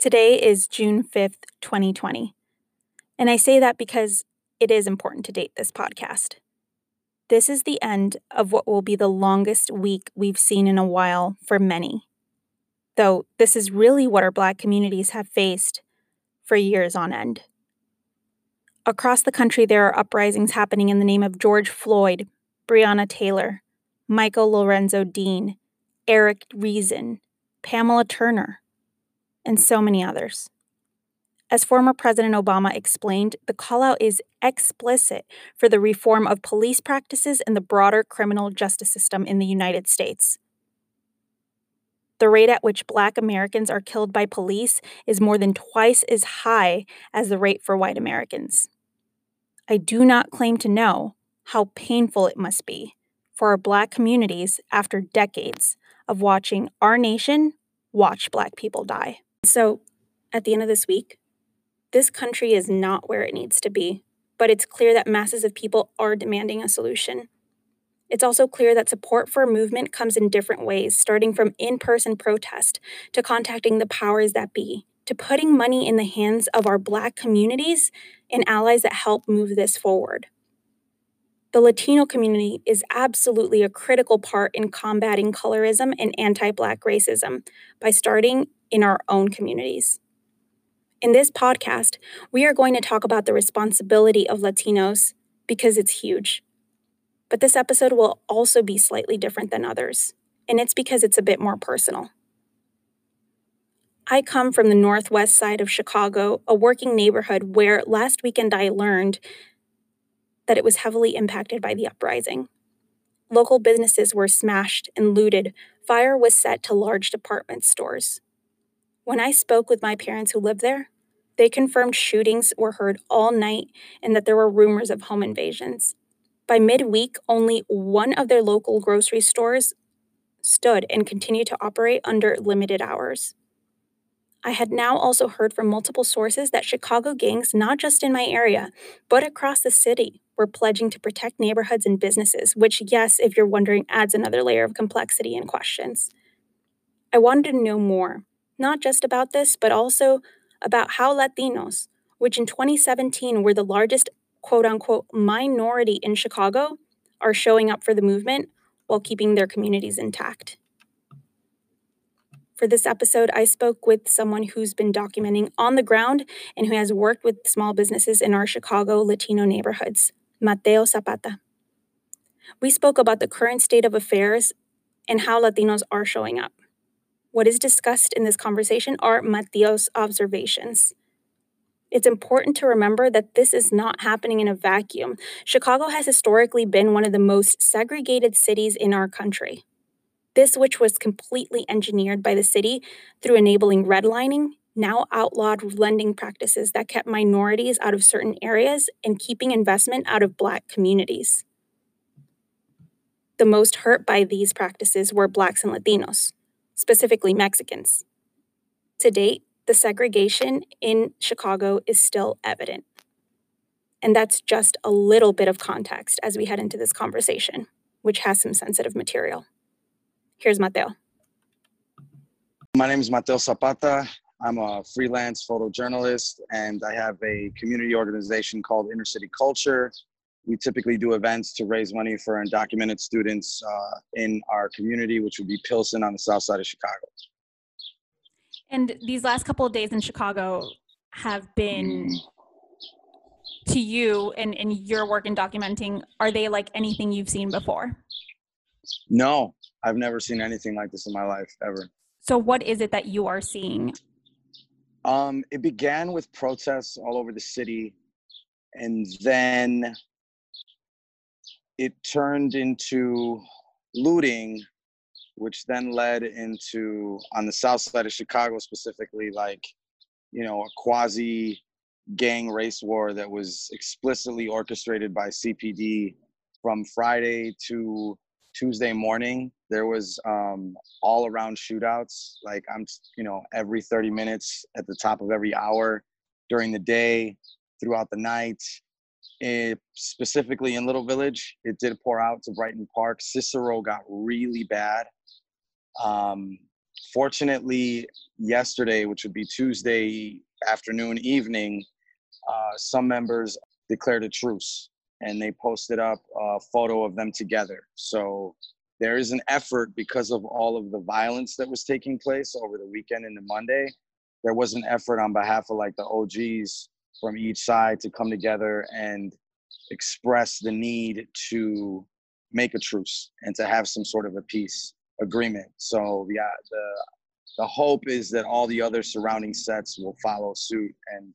Today is June 5th, 2020. And I say that because it is important to date this podcast. This is the end of what will be the longest week we've seen in a while for many. Though this is really what our Black communities have faced for years on end. Across the country, there are uprisings happening in the name of George Floyd, Breonna Taylor, Michael Lorenzo Dean, Eric Reason, Pamela Turner, and so many others. As former President Obama explained, the callout is explicit for the reform of police practices and the broader criminal justice system in the United States. The rate at which Black Americans are killed by police is more than twice as high as the rate for white Americans. I do not claim to know how painful it must be for our Black communities after decades of watching our nation watch Black people die. So, at the end of this week, this country is not where it needs to be, but it's clear that masses of people are demanding a solution. It's also clear that support for a movement comes in different ways, starting from in person protest to contacting the powers that be, to putting money in the hands of our Black communities and allies that help move this forward. The Latino community is absolutely a critical part in combating colorism and anti Black racism by starting in our own communities. In this podcast, we are going to talk about the responsibility of Latinos because it's huge. But this episode will also be slightly different than others, and it's because it's a bit more personal. I come from the northwest side of Chicago, a working neighborhood where last weekend I learned that it was heavily impacted by the uprising. Local businesses were smashed and looted, fire was set to large department stores. When I spoke with my parents who lived there, they confirmed shootings were heard all night and that there were rumors of home invasions. By midweek, only one of their local grocery stores stood and continued to operate under limited hours. I had now also heard from multiple sources that Chicago gangs, not just in my area, but across the city, were pledging to protect neighborhoods and businesses, which, yes, if you're wondering, adds another layer of complexity and questions. I wanted to know more, not just about this, but also about how Latinos, which in 2017 were the largest quote unquote minority in Chicago are showing up for the movement while keeping their communities intact. For this episode, I spoke with someone who's been documenting on the ground and who has worked with small businesses in our Chicago Latino neighborhoods, Mateo Zapata. We spoke about the current state of affairs and how Latinos are showing up. What is discussed in this conversation are Mateo's observations. It's important to remember that this is not happening in a vacuum. Chicago has historically been one of the most segregated cities in our country. This, which was completely engineered by the city through enabling redlining, now outlawed lending practices that kept minorities out of certain areas and keeping investment out of Black communities. The most hurt by these practices were Blacks and Latinos, specifically Mexicans. To date, the segregation in Chicago is still evident. And that's just a little bit of context as we head into this conversation, which has some sensitive material. Here's Mateo. My name is Mateo Zapata. I'm a freelance photojournalist and I have a community organization called Inner City Culture. We typically do events to raise money for undocumented students uh, in our community, which would be Pilsen on the south side of Chicago. And these last couple of days in Chicago have been to you and, and your work in documenting, are they like anything you've seen before? No, I've never seen anything like this in my life ever. So what is it that you are seeing? Um, it began with protests all over the city, and then it turned into looting which then led into on the south side of Chicago specifically, like you know, a quasi gang race war that was explicitly orchestrated by CPD from Friday to Tuesday morning. There was um, all around shootouts, like I'm, you know, every 30 minutes at the top of every hour during the day, throughout the night. It, specifically in Little Village, it did pour out to Brighton Park. Cicero got really bad. Um, fortunately, yesterday, which would be Tuesday afternoon, evening, uh, some members declared a truce and they posted up a photo of them together. So there is an effort because of all of the violence that was taking place over the weekend and the Monday. There was an effort on behalf of like the OGs from each side to come together and express the need to make a truce and to have some sort of a peace agreement. So yeah, the the hope is that all the other surrounding sets will follow suit and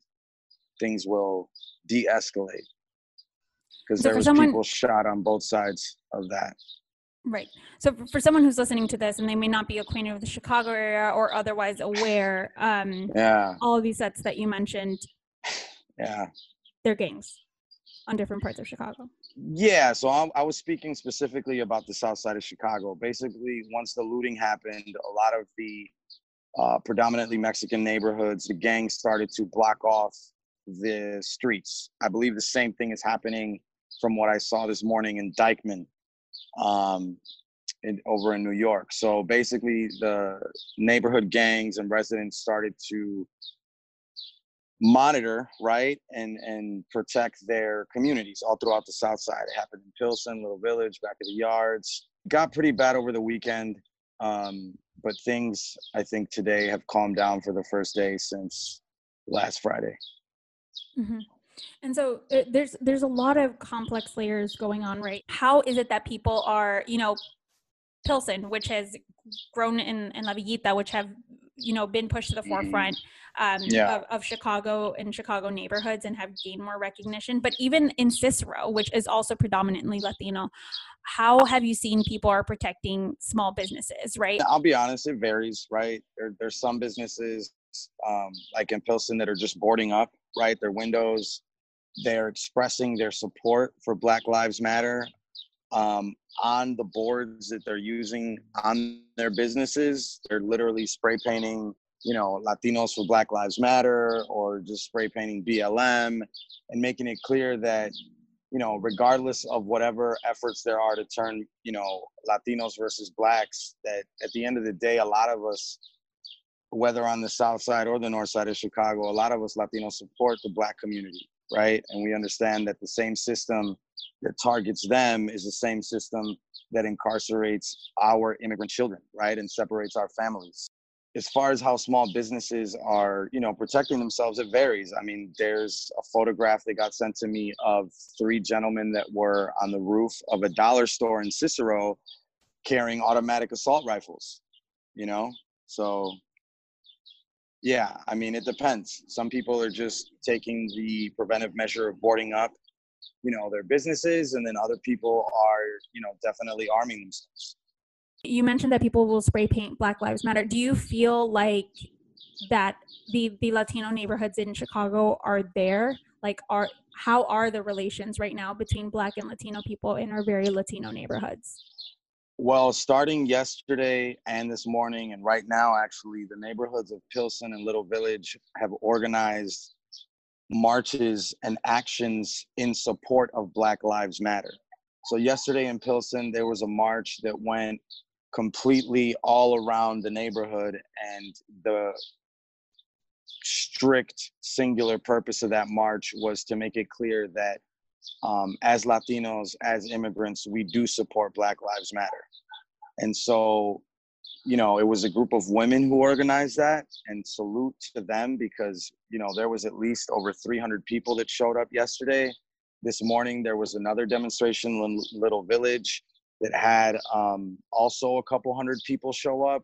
things will de-escalate because so there was someone, people shot on both sides of that. Right. So for someone who's listening to this and they may not be acquainted with the Chicago area or otherwise aware, um, yeah, all of these sets that you mentioned, yeah, they're gangs on different parts of Chicago. Yeah. So I, I was speaking specifically about the South Side of Chicago. Basically, once the looting happened, a lot of the uh, predominantly Mexican neighborhoods, the gangs started to block off the streets. I believe the same thing is happening from what I saw this morning in Dyckman, um, in, over in New York. So basically, the neighborhood gangs and residents started to monitor, right, and and protect their communities all throughout the South Side. It happened in Pilsen, Little Village, back of the yards. Got pretty bad over the weekend, um, but things I think today have calmed down for the first day since last Friday. Mm-hmm. And so uh, there's there's a lot of complex layers going on, right? How is it that people are, you know, Pilsen, which has grown in, in La Villita, which have, you know, been pushed to the mm-hmm. forefront um, yeah. of, of, Chicago and Chicago neighborhoods and have gained more recognition. But even in Cicero, which is also predominantly Latino, how have you seen people are protecting small businesses, right? I'll be honest, it varies, right? There, there's some businesses um, like in Pilsen that are just boarding up, right? Their windows, they're expressing their support for Black Lives Matter um, on the boards that they're using on their businesses. They're literally spray painting, you know, Latinos for Black Lives Matter or just spray painting BLM and making it clear that, you know, regardless of whatever efforts there are to turn, you know, Latinos versus Blacks, that at the end of the day, a lot of us whether on the south side or the north side of Chicago, a lot of us Latinos support the black community, right? And we understand that the same system that targets them is the same system that incarcerates our immigrant children, right? And separates our families. As far as how small businesses are, you know, protecting themselves, it varies. I mean, there's a photograph that got sent to me of three gentlemen that were on the roof of a dollar store in Cicero carrying automatic assault rifles, you know? So yeah, I mean, it depends. Some people are just taking the preventive measure of boarding up, you know, their businesses, and then other people are, you know, definitely arming themselves. You mentioned that people will spray paint Black Lives Matter. Do you feel like that the the Latino neighborhoods in Chicago are there? Like, are how are the relations right now between Black and Latino people in our very Latino neighborhoods? Well, starting yesterday and this morning, and right now, actually, the neighborhoods of Pilsen and Little Village have organized marches and actions in support of Black Lives Matter. So, yesterday in Pilsen, there was a march that went completely all around the neighborhood, and the strict singular purpose of that march was to make it clear that um, as Latinos, as immigrants, we do support Black Lives Matter. And so, you know, it was a group of women who organized that and salute to them because, you know, there was at least over 300 people that showed up yesterday. This morning, there was another demonstration in Little Village that had um, also a couple hundred people show up.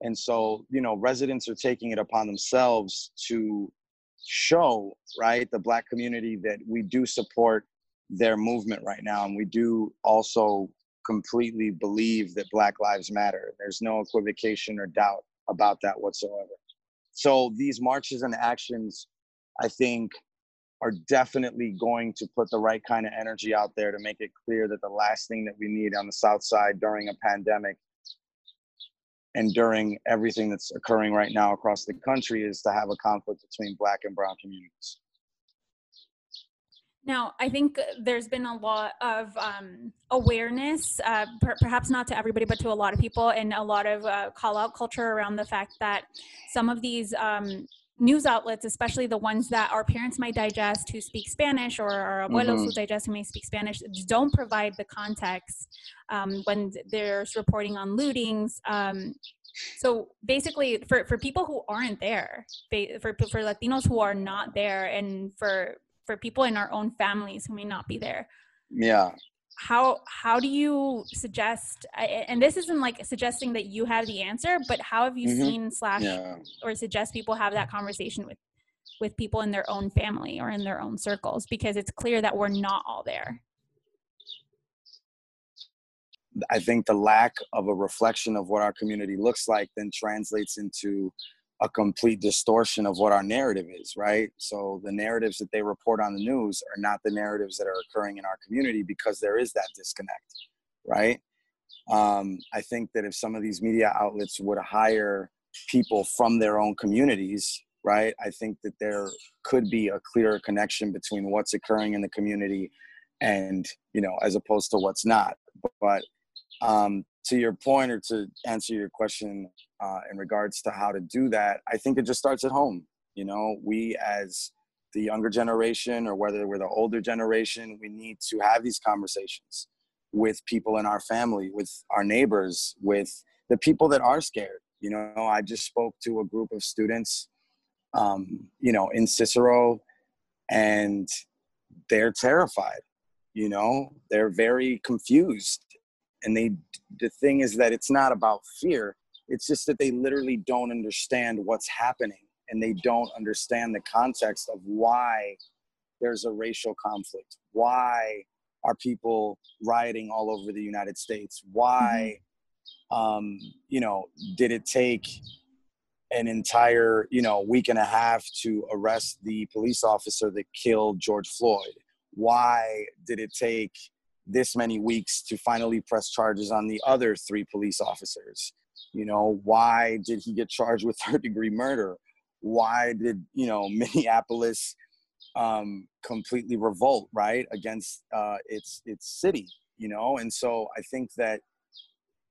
And so, you know, residents are taking it upon themselves to show, right, the Black community that we do support their movement right now. And we do also completely believe that Black Lives Matter. There's no equivocation or doubt about that whatsoever. So these marches and actions, I think, are definitely going to put the right kind of energy out there to make it clear that the last thing that we need on the South Side during a pandemic and during everything that's occurring right now across the country is to have a conflict between Black and Brown communities Now, I think there's been a lot of um, awareness, uh, per- perhaps not to everybody, but to a lot of people, and a lot of uh, call out culture around the fact that some of these um, news outlets, especially the ones that our parents might digest who speak Spanish or our abuelos mm-hmm. who digest who may speak Spanish, don't provide the context um, when there's reporting on lootings. Um, so basically, for, for people who aren't there, for, for Latinos who are not there, and for for people in our own families who may not be there yeah how how do you suggest and this isn't like suggesting that you have the answer but how have you mm-hmm. seen slash yeah. or suggest people have that conversation with with people in their own family or in their own circles because it's clear that we're not all there i think the lack of a reflection of what our community looks like then translates into a complete distortion of what our narrative is, right? So the narratives that they report on the news are not the narratives that are occurring in our community because there is that disconnect, right? Um, I think that if some of these media outlets would hire people from their own communities, right, I think that there could be a clearer connection between what's occurring in the community and, you know, as opposed to what's not. But um, to your point or to answer your question uh, in regards to how to do that, I think it just starts at home. You know, we as the younger generation or whether we're the older generation, we need to have these conversations with people in our family, with our neighbors, with the people that are scared. You know, I just spoke to a group of students, um, you know, in Cicero, and they're terrified. You know, they're very confused and they the thing is that it's not about fear. It's just that they literally don't understand what's happening and they don't understand the context of why there's a racial conflict. Why are people rioting all over the united states? Why mm-hmm. um, you know did it take an entire you know week and a half to arrest the police officer that killed george floyd? Why did it take this many weeks to finally press charges on the other three police officers. You know why did he get charged with third degree murder? Why did you know minneapolis um, completely revolt right against uh, its its city you know? And so i think that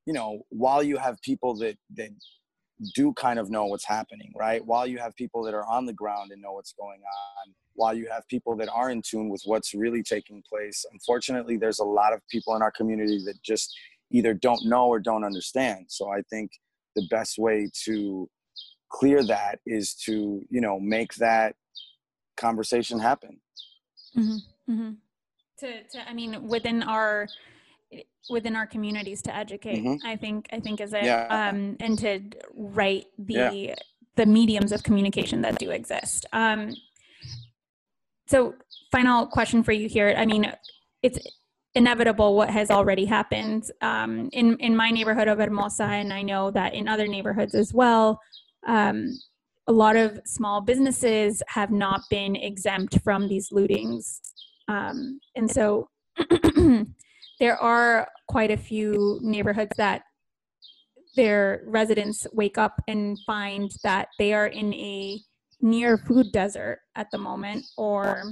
you know while you have people that that do kind of know what's happening right while you have people that are on the ground and know what's going on while you have people that are in tune with what's really taking place unfortunately there's a lot of people in our community that just either don't know or don't understand so i think the best way to clear that is to you know make that conversation happen mm-hmm. Mm-hmm. to, to i mean within our within our communities to educate mm-hmm. i think i think is it yeah. um and to write the yeah. the mediums of communication that do exist um so final question for you here i mean it's inevitable what has already happened um, in in my neighborhood of hermosa and i know that in other neighborhoods as well um, a lot of small businesses have not been exempt from these lootings um, and so there are quite a few neighborhoods that their residents wake up and find that they are in a near food desert at the moment or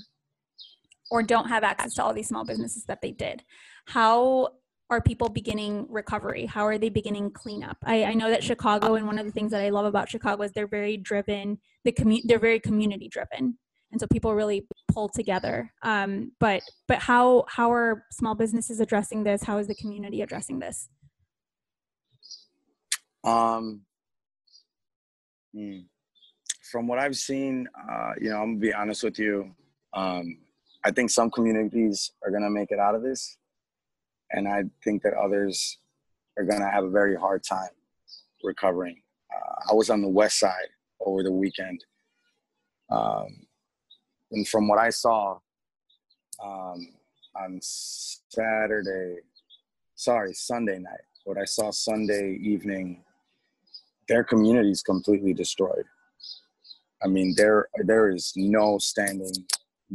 or don't have access to all these small businesses that they did. How are people beginning recovery? How are they beginning cleanup? I, I know that chicago and one of the things that i love about chicago is they're very driven the commu- they're very community driven. And so people really pull together. Um, but but how how are small businesses addressing this? How is the community addressing this? Um hmm. From what I've seen, uh, you know, I'm gonna be honest with you. Um, I think some communities are gonna make it out of this, and I think that others are gonna have a very hard time recovering. Uh, I was on the west side over the weekend, um, and from what I saw um, on Saturday, sorry, Sunday night, what I saw Sunday evening, their community is completely destroyed I mean, there there is no standing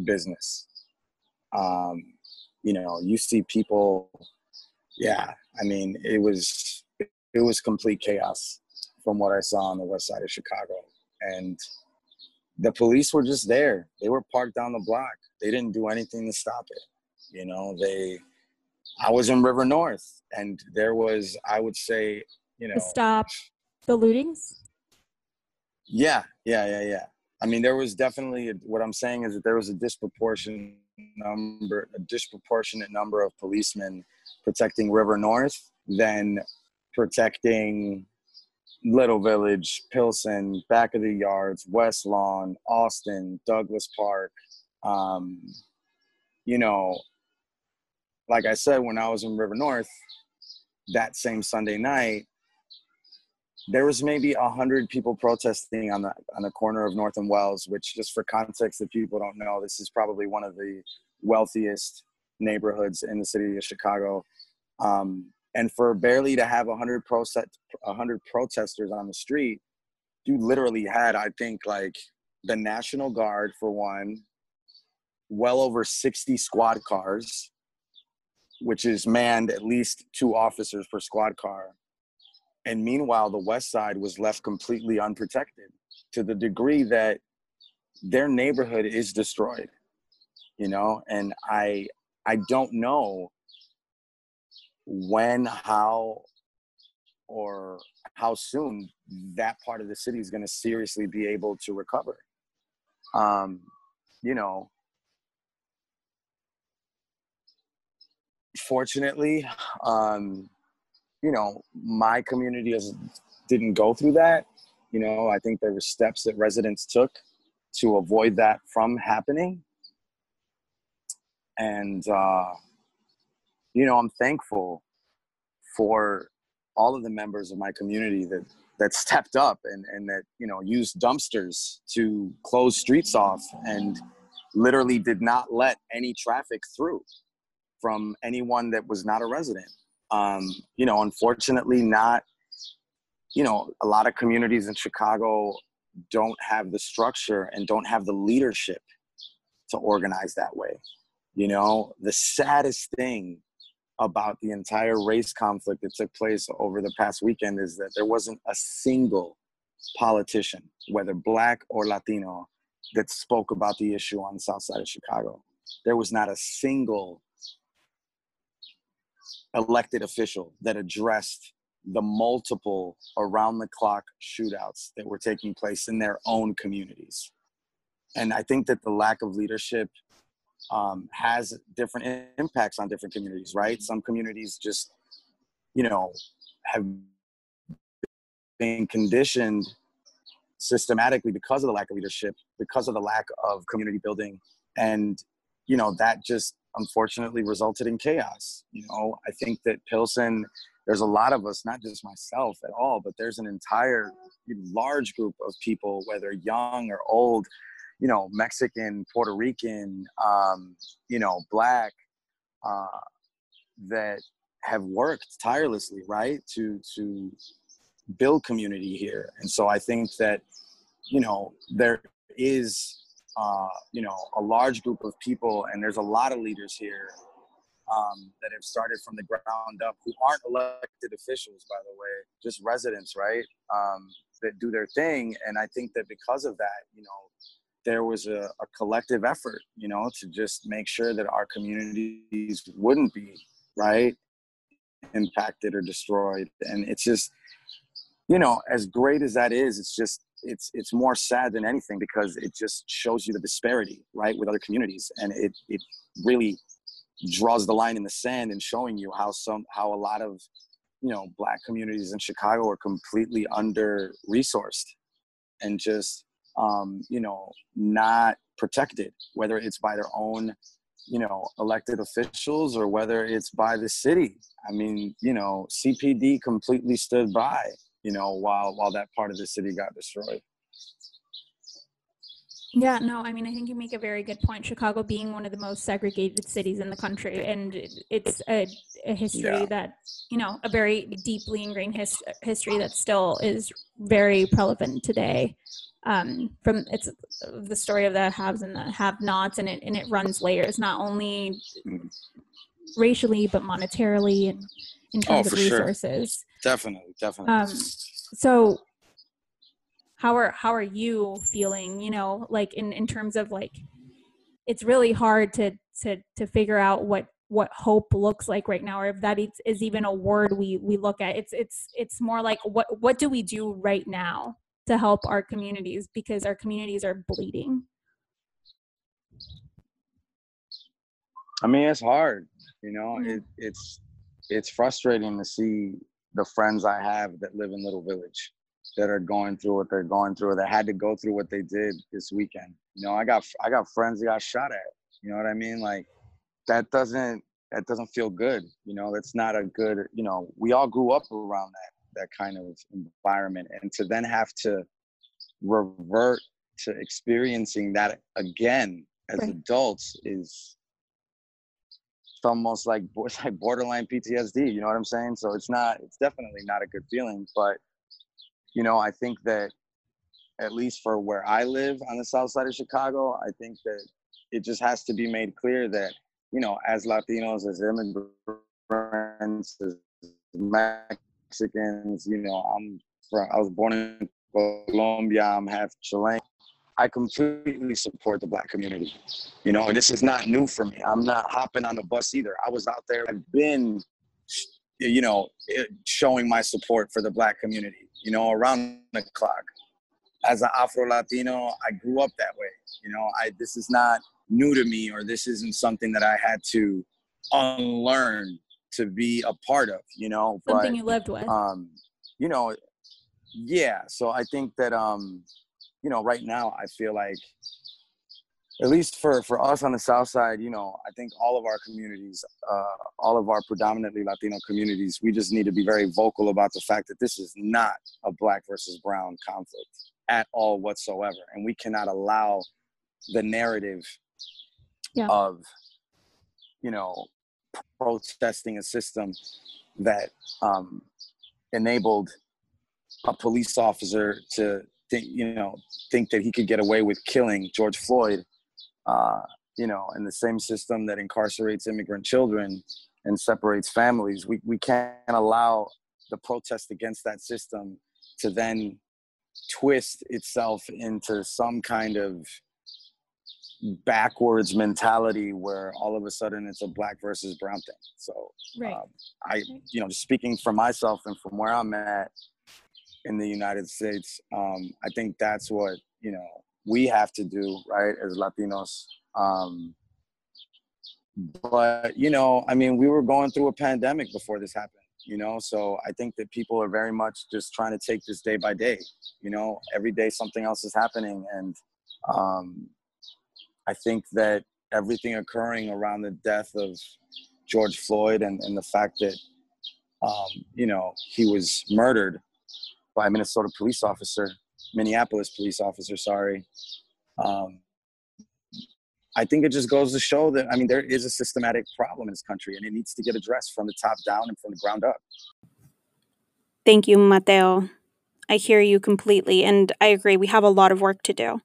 business. Um, you know, you see people. Yeah, I mean, it was it was complete chaos from what I saw on the west side of Chicago, and the police were just there. They were parked down the block. They didn't do anything to stop it. You know, they I was in River North and there was I would say, you know, to stop the lootings? Yeah, yeah, yeah, yeah. I mean, there was definitely a, what I'm saying is that there was a disproportionate number, a disproportionate number of policemen protecting River North than protecting Little Village, Pilsen, back of the yards, West Lawn, Austin, Douglas Park. Um, you know, like I said, when I was in River North, that same Sunday night, there was maybe a hundred people protesting on the on the corner of North and Wells, which just for context, if people don't know, this is probably one of the wealthiest neighborhoods in the city of Chicago. Um, and for barely to have a hundred protest, a hundred protesters on the street, you literally had, I think, like the National Guard for one, well over 60 squad cars, which is manned at least two officers per squad car. And meanwhile, the West Side was left completely unprotected to the degree that their neighborhood is destroyed, you know, and I, I don't know when, how, or how soon that part of the city is going to seriously be able to recover. Um, you know, fortunately, um, you know, my community has, didn't go through that. You know, I think there were steps that residents took to avoid that from happening. And, uh, you know, I'm thankful for all of the members of my community that that stepped up and, and that you know used dumpsters to close streets off and literally did not let any traffic through from anyone that was not a resident. Um, you know unfortunately not you know a lot of communities in chicago don't have the structure and don't have the leadership to organize that way. You know the saddest thing about the entire race conflict that took place over the past weekend is that there wasn't a single politician, whether black or Latino, that spoke about the issue on the south side of Chicago. There was not a single elected official that addressed the multiple around the clock shootouts that were taking place in their own communities. And I think that the lack of leadership um, has different impacts on different communities, right? Some communities just, you know, have been conditioned systematically because of the lack of leadership, because of the lack of community building. And, you know, that just unfortunately resulted in chaos. You know, I think that Pilsen, there's a lot of us, not just myself at all, but there's an entire large group of people, whether young or old, you know, Mexican, Puerto Rican, um, you know, black, uh, that have worked tirelessly, right, to to build community here. And so I think that, you know, there is, uh, you know, a large group of people, and there's a lot of leaders here um, that have started from the ground up who aren't elected officials, by the way, just residents, right? Um, that do their thing. And I think that because of that, you know, there was a, a, collective effort, you know, to just make sure that our communities wouldn't be right impacted or destroyed. And it's just, you know, as great as that is, it's just it's it's more sad than anything because it just shows you the disparity, right, with other communities, and it it really draws the line in the sand and showing you how some how a lot of you know black communities in Chicago are completely under resourced and just um, you know, not protected, whether it's by their own, you know, elected officials or whether it's by the city. I mean, you know, CPD completely stood by, you know, while while that part of the city got destroyed. Yeah, no, I mean, I think you make a very good point. Chicago being one of the most segregated cities in the country, and it's a, a history yeah. that, you know, a very deeply ingrained his, history that still is very relevant today um, from it's the story of the haves and the have-nots, and it and it runs layers, not only racially but monetarily and in terms oh, of resources. Sure. Definitely, definitely. Um, so how are how are you feeling you know like in in terms of like it's really hard to to to figure out what what hope looks like right now or if that is, is even a word we we look at it's it's it's more like what what do we do right now to help our communities because our communities are bleeding. I mean it's hard you know Mhm. it, it's it's frustrating to see the friends i have that live in little village that are going through what they're going through that had to go through what they did this weekend. You know i got i got friends that got shot at you know what i mean? Like that doesn't that doesn't feel good you know? That's not a good you know we all grew up around that that kind of environment and to then have to revert to experiencing that again as Right. adults is it's almost like like borderline PTSD. You know what I'm saying? So it's not. It's definitely not a good feeling. But you know, I think that at least for where I live on the south side of Chicago, I think that it just has to be made clear that you know, as Latinos, as immigrants, as Mexicans, you know, I'm from. I was born in Colombia. I'm half Chilean. I completely support the black community. You know, and this is not new for me. I'm not hopping on the bus either. I was out there. I've been, you know, eh, showing my support for the black community. You know, around the clock. As an Afro Latino, I grew up that way. You know, I this is not new to me, or this isn't something that I had to unlearn to be a part of. You know, something but you lived with um you know yeah so i think that um you know right now i feel like at least for for us on the south side you know i think all of our communities uh all of our predominantly latino communities we just need to be very vocal about the fact that this is not a black versus brown conflict at all whatsoever and we cannot allow the narrative Yeah. of you know protesting a system that um, enabled a police officer to think, you know, think that he could get away with killing George Floyd, uh, you know, and the same system that incarcerates immigrant children and separates families. We, we can't allow the protest against that system to then twist itself into some kind of backwards mentality where all of a sudden it's a black versus brown thing. So right um, I, you know, just speaking for myself and from where I'm at in the United States, um, I think that's what you know we have to do, right, as Latinos. Um, but you know, I mean, we were going through a pandemic before this happened, you know, so I think that people are very much just trying to take this day by day. You know, every day something else is happening, and um, I think that everything occurring around the death of George Floyd and, and the fact that um, you know he was murdered by a Minnesota police officer, Minneapolis police officer, sorry. Um, I think it just goes to show that I mean there is a systematic problem in this country and it needs to get addressed from the top down and from the ground up. Thank you, Mateo. I hear you completely, and I agree. We have a lot of work to do.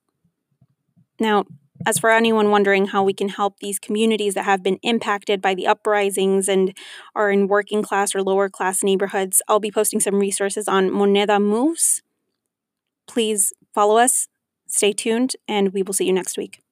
Now, as for anyone wondering how we can help these communities that have been impacted by the uprisings and are in working class or lower class neighborhoods, I'll be posting some resources on Moneda Moves. Please follow us, stay tuned, and we will see you next week.